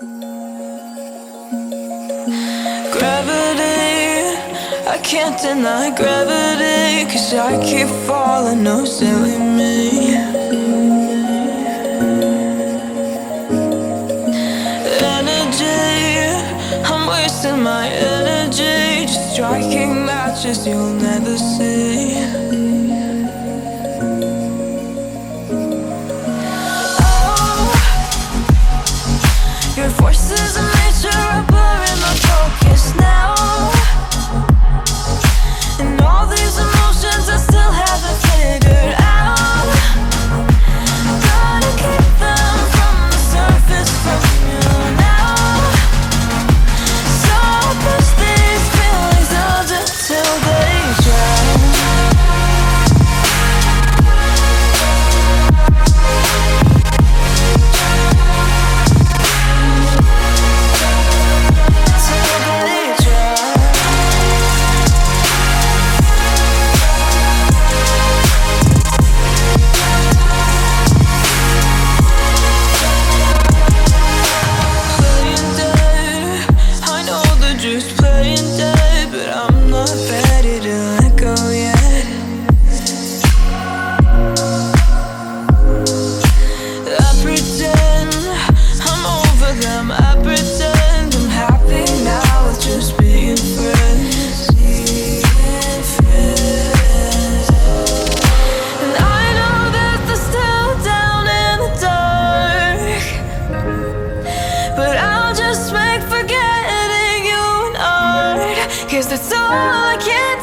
Gravity, I can't deny gravity, cause I keep falling, no silly me. Energy, I'm wasting my energy, just striking matches you'll never see. saying It's all I can